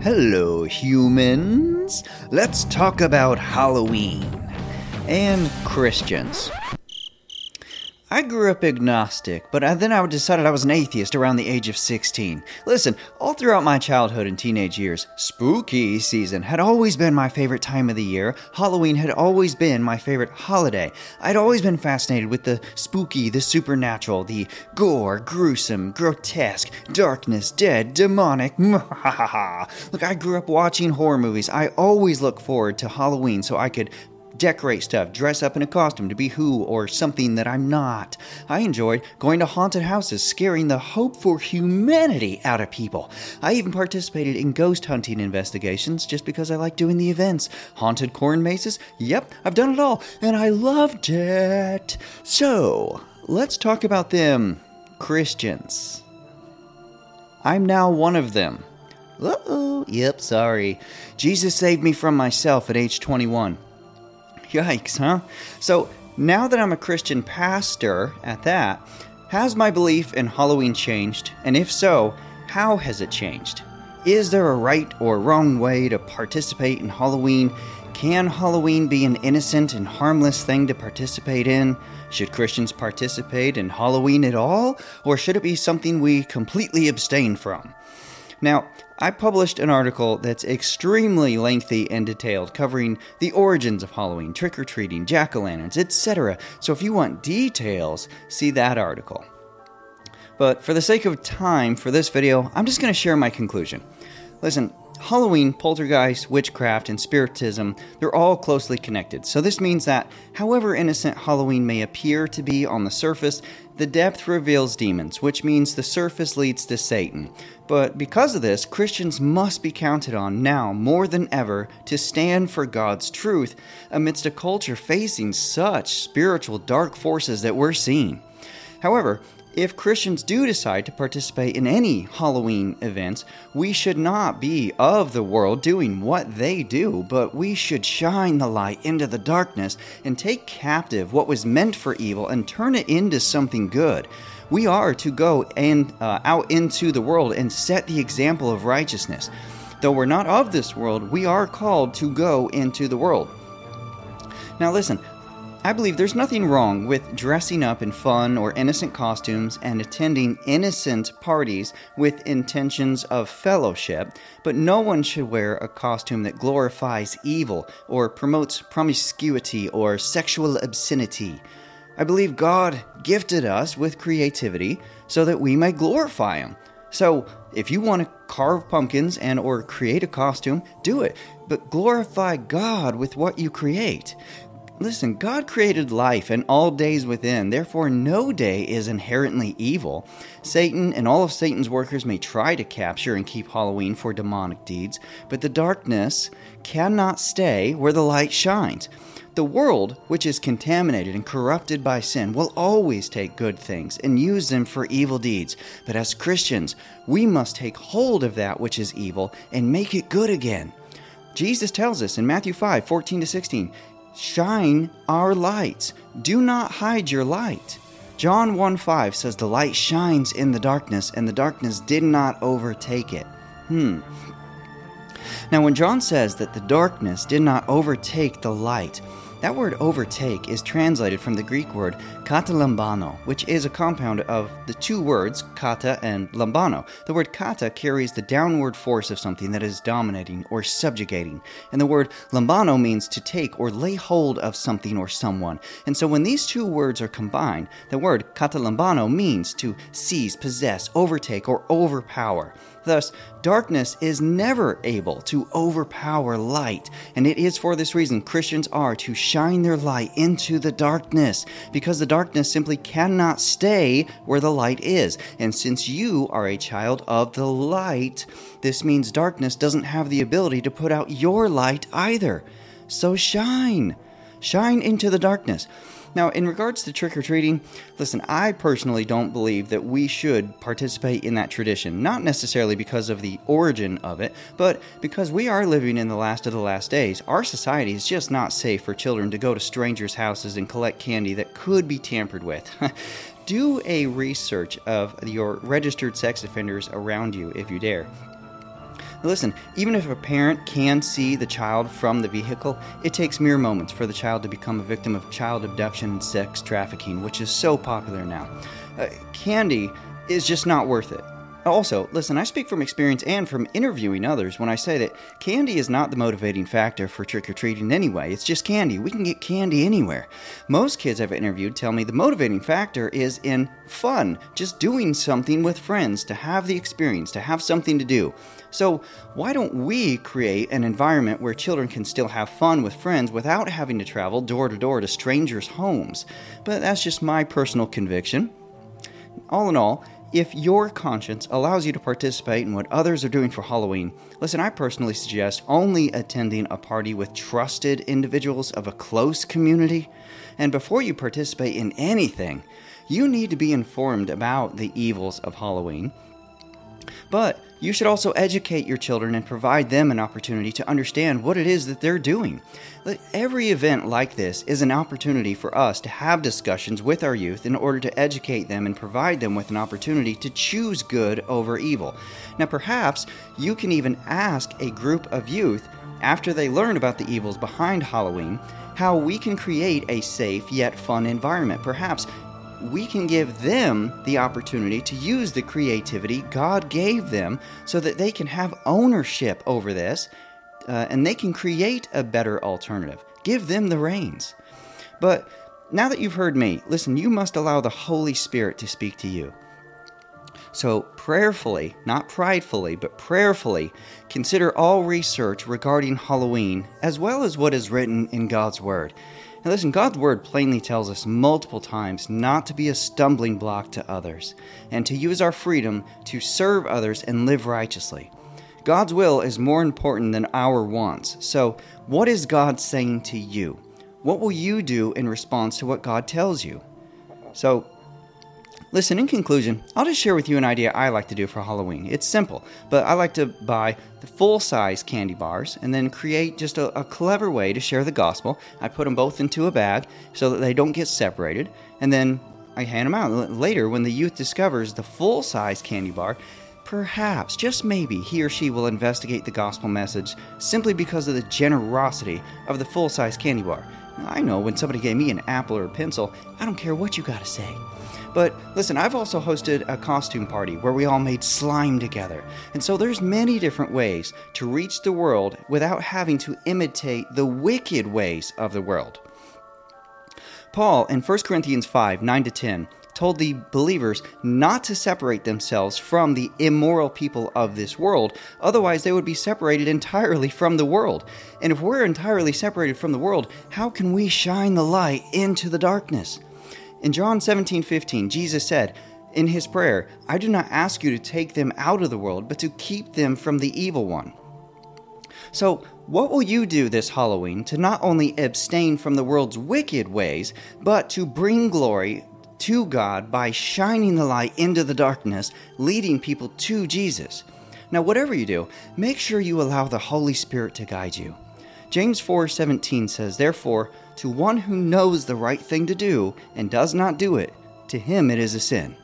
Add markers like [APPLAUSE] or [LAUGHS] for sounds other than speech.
Hello, humans. Let's talk about Halloween and Christians. I grew up agnostic, but then I decided I was an atheist around the age of 16. Listen, all throughout my childhood and teenage years, spooky season had always been my favorite time of the year. Halloween had always been my favorite holiday. I'd always been fascinated with the spooky, the supernatural, the gore, gruesome, grotesque, darkness, dead, demonic. [LAUGHS] Look, I grew up watching horror movies. I always look forward to Halloween so I could decorate stuff, dress up in a costume to be who or something that I'm not. I enjoyed going to haunted houses, scaring the hope for humanity out of people. I even participated in ghost hunting investigations just because I like doing the events. Haunted corn mazes? Yep, I've done it all, and I loved it. So, let's talk about them Christians. I'm now one of them. Uh oh, yep, sorry. Jesus saved me from myself at age 21. Yikes, huh? So now that I'm a Christian pastor at that, has my belief in Halloween changed? And if so, how has it changed? Is there a right or wrong way to participate in Halloween? Can Halloween be an innocent and harmless thing to participate in? Should Christians participate in Halloween at all? Or should it be something we completely abstain from? Now, I published an article that's extremely lengthy and detailed, covering the origins of Halloween, trick or treating, jack o' lanterns, etc. So if you want details, see that article. But for the sake of time for this video, I'm just going to share my conclusion. Listen, Halloween, poltergeist, witchcraft, and spiritism, they're all closely connected. So this means that, however innocent Halloween may appear to be on the surface, the depth reveals demons, which means the surface leads to Satan. But because of this, Christians must be counted on now more than ever to stand for God's truth amidst a culture facing such spiritual dark forces that we're seeing. However, if Christians do decide to participate in any Halloween events, we should not be of the world doing what they do, but we should shine the light into the darkness and take captive what was meant for evil and turn it into something good. We are to go and uh, out into the world and set the example of righteousness. Though we're not of this world, we are called to go into the world. Now, listen, I believe there's nothing wrong with dressing up in fun or innocent costumes and attending innocent parties with intentions of fellowship, but no one should wear a costume that glorifies evil or promotes promiscuity or sexual obscenity. I believe God gifted us with creativity so that we may glorify Him. So, if you want to carve pumpkins and or create a costume, do it, but glorify God with what you create. Listen, God created life and all days within, therefore, no day is inherently evil. Satan and all of Satan's workers may try to capture and keep Halloween for demonic deeds, but the darkness cannot stay where the light shines. The world, which is contaminated and corrupted by sin, will always take good things and use them for evil deeds. But as Christians, we must take hold of that which is evil and make it good again. Jesus tells us in Matthew 5 14 to 16, Shine our lights. Do not hide your light. John 1 5 says, The light shines in the darkness, and the darkness did not overtake it. Hmm. Now, when John says that the darkness did not overtake the light, that word overtake is translated from the Greek word katalambano, which is a compound of the two words kata and lambano. The word kata carries the downward force of something that is dominating or subjugating, and the word lambano means to take or lay hold of something or someone. And so when these two words are combined, the word katalambano means to seize, possess, overtake, or overpower. Thus, darkness is never able to overpower light, and it is for this reason Christians are to shine their light into the darkness, because the darkness simply cannot stay where the light is. And since you are a child of the light, this means darkness doesn't have the ability to put out your light either. So shine. Shine into the darkness. Now, in regards to trick or treating, listen, I personally don't believe that we should participate in that tradition. Not necessarily because of the origin of it, but because we are living in the last of the last days. Our society is just not safe for children to go to strangers' houses and collect candy that could be tampered with. [LAUGHS] Do a research of your registered sex offenders around you if you dare. Listen, even if a parent can see the child from the vehicle, it takes mere moments for the child to become a victim of child abduction and sex trafficking, which is so popular now. Uh, candy is just not worth it. Also, listen, I speak from experience and from interviewing others when I say that candy is not the motivating factor for trick or treating anyway. It's just candy. We can get candy anywhere. Most kids I've interviewed tell me the motivating factor is in fun, just doing something with friends, to have the experience, to have something to do. So, why don't we create an environment where children can still have fun with friends without having to travel door to door to strangers' homes? But that's just my personal conviction. All in all, if your conscience allows you to participate in what others are doing for Halloween, listen, I personally suggest only attending a party with trusted individuals of a close community. And before you participate in anything, you need to be informed about the evils of Halloween. But you should also educate your children and provide them an opportunity to understand what it is that they're doing. Every event like this is an opportunity for us to have discussions with our youth in order to educate them and provide them with an opportunity to choose good over evil. Now, perhaps you can even ask a group of youth, after they learn about the evils behind Halloween, how we can create a safe yet fun environment. Perhaps we can give them the opportunity to use the creativity God gave them so that they can have ownership over this uh, and they can create a better alternative. Give them the reins. But now that you've heard me, listen, you must allow the Holy Spirit to speak to you. So, prayerfully, not pridefully, but prayerfully, consider all research regarding Halloween as well as what is written in God's Word. Now, listen, God's word plainly tells us multiple times not to be a stumbling block to others, and to use our freedom to serve others and live righteously. God's will is more important than our wants. So, what is God saying to you? What will you do in response to what God tells you? So, Listen, in conclusion, I'll just share with you an idea I like to do for Halloween. It's simple, but I like to buy the full size candy bars and then create just a, a, clever way to share the gospel. I put them both into a bag so that they don't get separated, and then I hand them out. Later, when the youth discovers the full size candy bar, perhaps, just maybe, he or she will investigate the gospel message simply because of the generosity of the full size candy bar. I know when somebody gave me an apple or a pencil, I don't care what you gotta say. But listen, I've also hosted a costume party where we all made slime together. And so there's many different ways to reach the world without having to imitate the wicked ways of the world. Paul in 1 Corinthians 5 9 to 10 told the believers not to separate themselves from the immoral people of this world, otherwise, they would be separated entirely from the world. And if we're entirely separated from the world, how can we shine the light into the darkness? In John 17 15, Jesus said, in his prayer, I do not ask you to take them out of the world, but to keep them from the evil one. So, what will you do this Halloween to not only abstain from the world's wicked ways, but to bring glory to God by shining the light into the darkness, leading people to Jesus? Now, whatever you do, make sure you allow the Holy Spirit to guide you. James 4:17 says, "Therefore, to one who knows the right thing to do and does not do it, to him it is a sin."